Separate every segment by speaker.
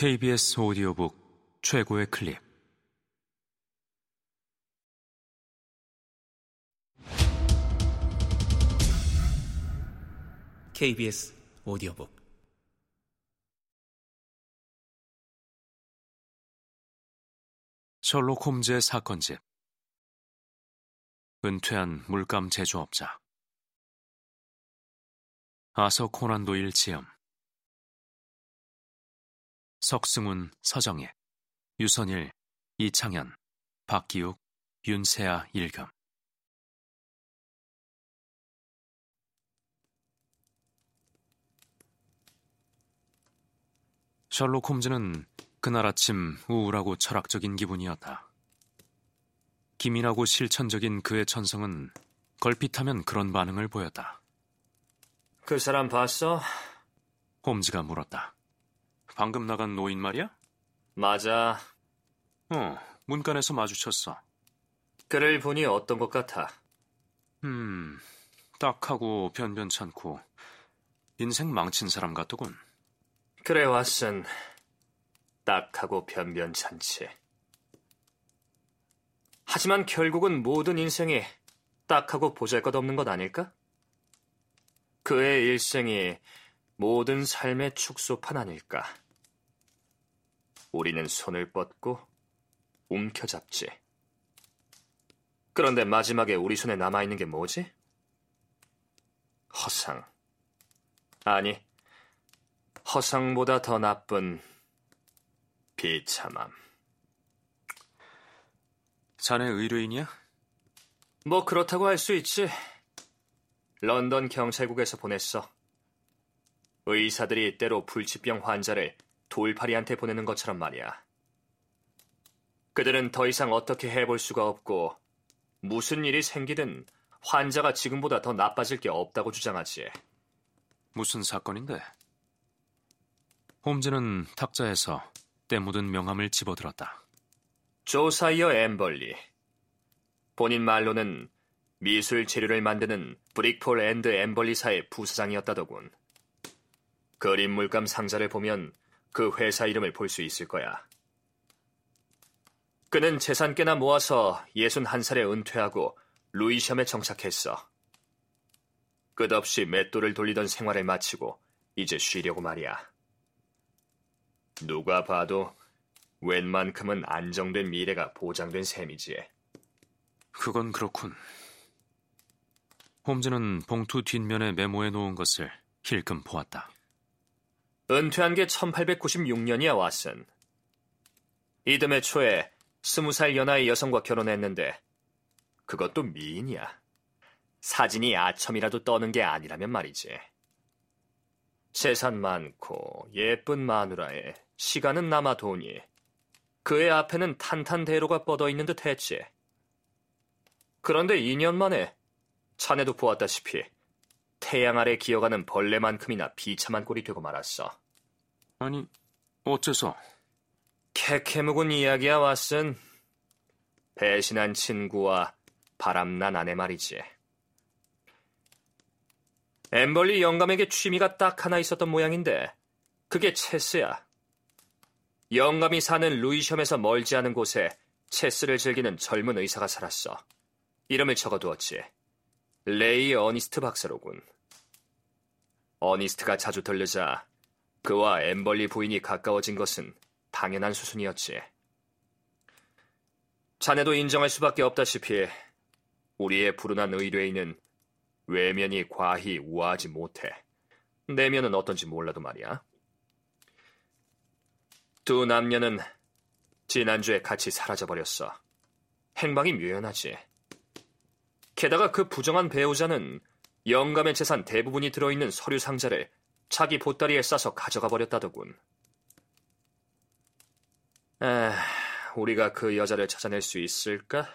Speaker 1: KBS 오디오북 최고의 클립.
Speaker 2: KBS 오디오북.
Speaker 1: 셜록 홈즈의 사건집. 은퇴한 물감 제조업자. 아서 코난 도일 지음 석승훈 서정혜 유선일 이창현 박기욱 윤세아 일금 셜록 홈즈는 그날 아침 우울하고 철학적인 기분이었다. 기민하고 실천적인 그의 천성은 걸핏하면 그런 반응을 보였다.
Speaker 3: 그 사람 봤어?
Speaker 1: 홈즈가 물었다. 방금 나간 노인 말이야?
Speaker 3: 맞아.
Speaker 1: 어, 문간에서 마주쳤어.
Speaker 3: 그를 보니 어떤 것 같아?
Speaker 1: 음, 딱하고 변변찮고 인생 망친 사람 같더군.
Speaker 3: 그래, 왓슨. 딱하고 변변찮지. 하지만 결국은 모든 인생이 딱하고 보잘것없는 것 아닐까? 그의 일생이 모든 삶의 축소판 아닐까? 우리는 손을 뻗고 움켜잡지. 그런데 마지막에 우리 손에 남아있는 게 뭐지? 허상. 아니, 허상보다 더 나쁜 비참함.
Speaker 1: 자네 의뢰인이야?
Speaker 3: 뭐 그렇다고 할 수 있지. 런던 경찰국에서 보냈어. 의사들이 때로 불치병 환자를 돌팔이한테 보내는 것처럼 말이야. 그들은 더 이상 어떻게 해볼 수가 없고 무슨 일이 생기든 환자가 지금보다 더 나빠질 게 없다고 주장하지.
Speaker 1: 무슨 사건인데? 홈즈는 탁자에서 때 묻은 명함을 집어들었다.
Speaker 3: 조사이어 엠벌리. 본인 말로는 미술 재료를 만드는 브릭폴 앤드 엠벌리사의 부사장이었다더군. 그림 물감 상자를 보면 그 회사 이름을 볼 수 있을 거야. 그는 재산 꽤나 모아서 61살에 은퇴하고 루이샴에 정착했어. 끝없이 맷돌을 돌리던 생활을 마치고 이제 쉬려고 말이야. 누가 봐도 웬만큼은 안정된 미래가 보장된 셈이지.
Speaker 1: 그건 그렇군. 홈즈는 봉투 뒷면에 메모해 놓은 것을 힐끔 보았다.
Speaker 3: 은퇴한 게 1896년이야, 왓슨. 이듬해 초에 20살 연하의 여성과 결혼했는데 그것도 미인이야. 사진이 아첨이라도 떠는 게 아니라면 말이지. 재산 많고 예쁜 마누라에 시간은 남아 도니 그의 앞에는 탄탄대로가 뻗어 있는 듯 했지. 그런데 2년 만에 자네도 보았다시피 태양 아래 기어가는 벌레만큼이나 비참한 꼴이 되고 말았어.
Speaker 1: 아니, 어째서?
Speaker 3: 케케묵은 이야기야, 왓슨. 배신한 친구와 바람난 아내 말이지. 엠벌리 영감에게 취미가 딱 하나 있었던 모양인데 그게 체스야. 영감이 사는 루이셤에서 멀지 않은 곳에 체스를 즐기는 젊은 의사가 살았어. 이름을 적어두었지. 레이 어니스트 박사로군. 어니스트가 자주 들르자 그와 엠벌리 부인이 가까워진 것은 당연한 수순이었지. 자네도 인정할 수밖에 없다시피 우리의 불운한 의뢰인은 외면이 과히 우아하지 못해. 내면은 어떤지 몰라도 말이야. 두 남녀는 지난주에 같이 사라져버렸어. 행방이 묘연하지. 게다가 그 부정한 배우자는 영감의 재산 대부분이 들어있는 서류 상자를 자기 보따리에 싸서 가져가 버렸다더군. 아, 우리가 그 여자를 찾아낼 수 있을까?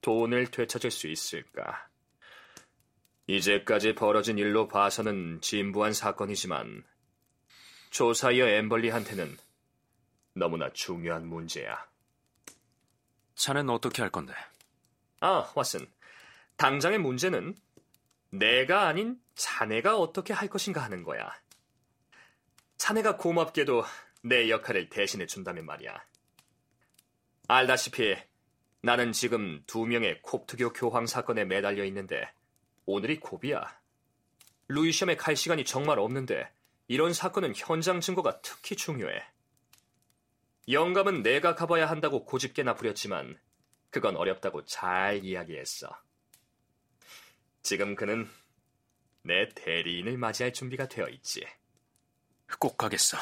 Speaker 3: 돈을 되찾을 수 있을까? 이제까지 벌어진 일로 봐서는 진부한 사건이지만 조사이어 엠벌리한테는 너무나 중요한 문제야.
Speaker 1: 자넨 어떻게 할 건데?
Speaker 3: 아, 왓슨. 당장의 문제는 내가 아닌 자네가 어떻게 할 것인가 하는 거야. 자네가 고맙게도 내 역할을 대신해 준다면 말이야. 알다시피 나는 지금 두 명의 콥트교 교황 사건에 매달려 있는데 오늘이 콥이야. 루이시엄에 갈 시간이 정말 없는데 이런 사건은 현장 증거가 특히 중요해. 영감은 내가 가봐야 한다고 고집게나 부렸지만 그건 어렵다고 잘 이야기했어. 지금 그는 내 대리인을 맞이할 준비가 되어 있지.
Speaker 1: 꼭 가겠어.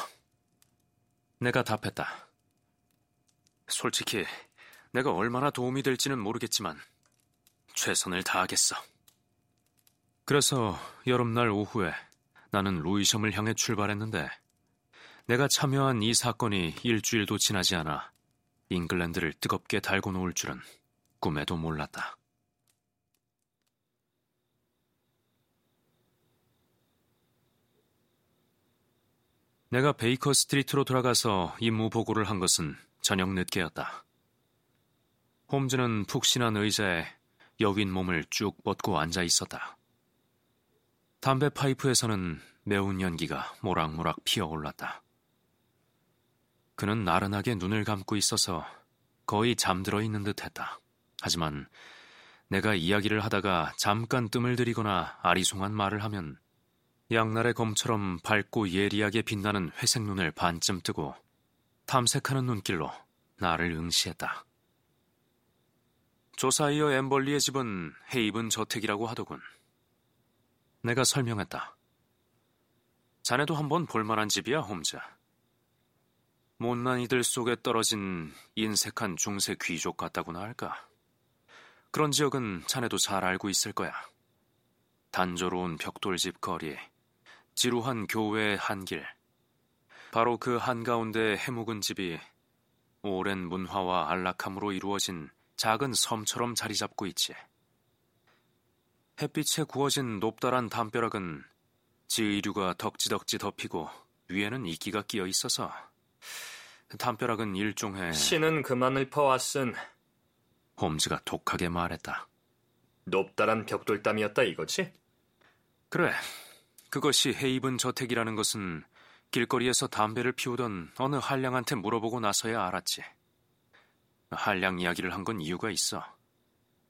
Speaker 1: 내가 답했다. 솔직히 내가 얼마나 도움이 될지는 모르겠지만 최선을 다하겠어. 그래서 여름날 오후에 나는 루이셤을 향해 출발했는데 내가 참여한 이 사건이 일주일도 지나지 않아 잉글랜드를 뜨겁게 달궈 놓을 줄은 꿈에도 몰랐다. 내가 베이커 스트리트로 돌아가서 임무 보고를 한 것은 저녁 늦게였다. 홈즈는 푹신한 의자에 여윈 몸을 쭉 뻗고 앉아 있었다. 담배 파이프에서는 매운 연기가 모락모락 피어올랐다. 그는 나른하게 눈을 감고 있어서 거의 잠들어 있는 듯 했다. 하지만 내가 이야기를 하다가 잠깐 뜸을 들이거나 아리송한 말을 하면 양날의 검처럼 밝고 예리하게 빛나는 회색 눈을 반쯤 뜨고 탐색하는 눈길로 나를 응시했다. 조사이어 엠벌리의 집은 헤이븐 저택이라고 하더군. 내가 설명했다. 자네도 한번 볼만한 집이야, 홈즈. 못난 이들 속에 떨어진 인색한 중세 귀족 같다고나 할까. 그런 지역은 자네도 잘 알고 있을 거야. 단조로운 벽돌집 거리, 지루한 교외의 한길. 바로 그 한가운데 해묵은 집이 오랜 문화와 안락함으로 이루어진 작은 섬처럼 자리 잡고 있지. 햇빛에 구워진 높다란 담벼락은 지의류가 덕지덕지 덮이고 위에는 이끼가 끼어 있어서 담벼락은 일종의
Speaker 3: 신은 그만 읊어왔은
Speaker 1: 홈즈가 독하게 말했다.
Speaker 3: 높다란 벽돌담이었다 이거지?
Speaker 1: 그래. 그것이 헤이븐 저택이라는 것은 길거리에서 담배를 피우던 어느 한량한테 물어보고 나서야 알았지. 한량 이야기를 한 건 이유가 있어.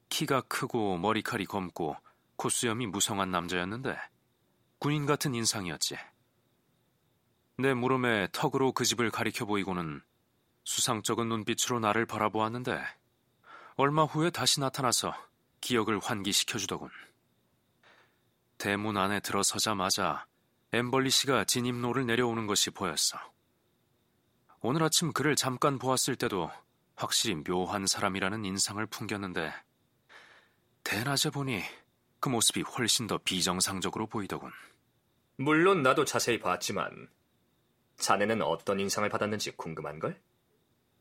Speaker 1: 키가 크고 머리칼이 검고 코수염이 무성한 남자였는데 군인 같은 인상이었지. 내 물음에 턱으로 그 집을 가리켜 보이고는 수상쩍은 눈빛으로 나를 바라보았는데 얼마 후에 다시 나타나서 기억을 환기시켜 주더군. 대문 안에 들어서자마자 엠벌리 씨가 진입로를 내려오는 것이 보였어. 오늘 아침 그를 잠깐 보았을 때도 확실히 묘한 사람이라는 인상을 풍겼는데 대낮에 보니 그 모습이 훨씬 더 비정상적으로 보이더군.
Speaker 3: 물론 나도 자세히 봤지만 자네는 어떤 인상을 받았는지 궁금한걸?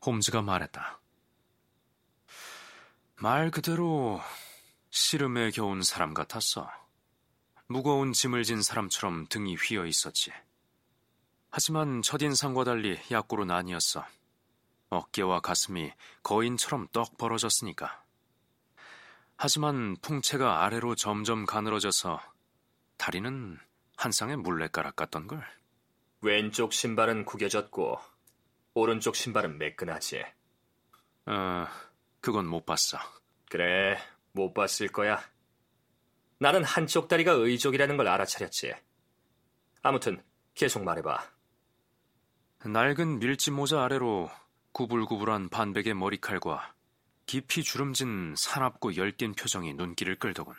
Speaker 1: 홈즈가 말했다. 말 그대로 씨름에 겨운 사람 같았어. 무거운 짐을 진 사람처럼 등이 휘어 있었지. 하지만 첫인상과 달리 약고로 나뉘었어. 어깨와 가슴이 거인처럼 떡 벌어졌으니까. 하지만 풍채가 아래로 점점 가늘어져서 다리는 한 쌍의 물레가락 같던걸.
Speaker 3: 왼쪽 신발은 구겨졌고 오른쪽 신발은 매끈하지.
Speaker 1: 어, 그건 못 봤어.
Speaker 3: 그래, 못 봤을 거야. 나는 한쪽 다리가 의족이라는 걸 알아차렸지. 아무튼 계속 말해봐.
Speaker 1: 낡은 밀짚 모자 아래로 구불구불한 반백의 머리칼과 깊이 주름진 사납고 열띤 표정이 눈길을 끌더군.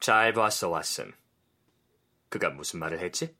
Speaker 3: 잘 봤어, 왓슨. 그가 무슨 말을 했지?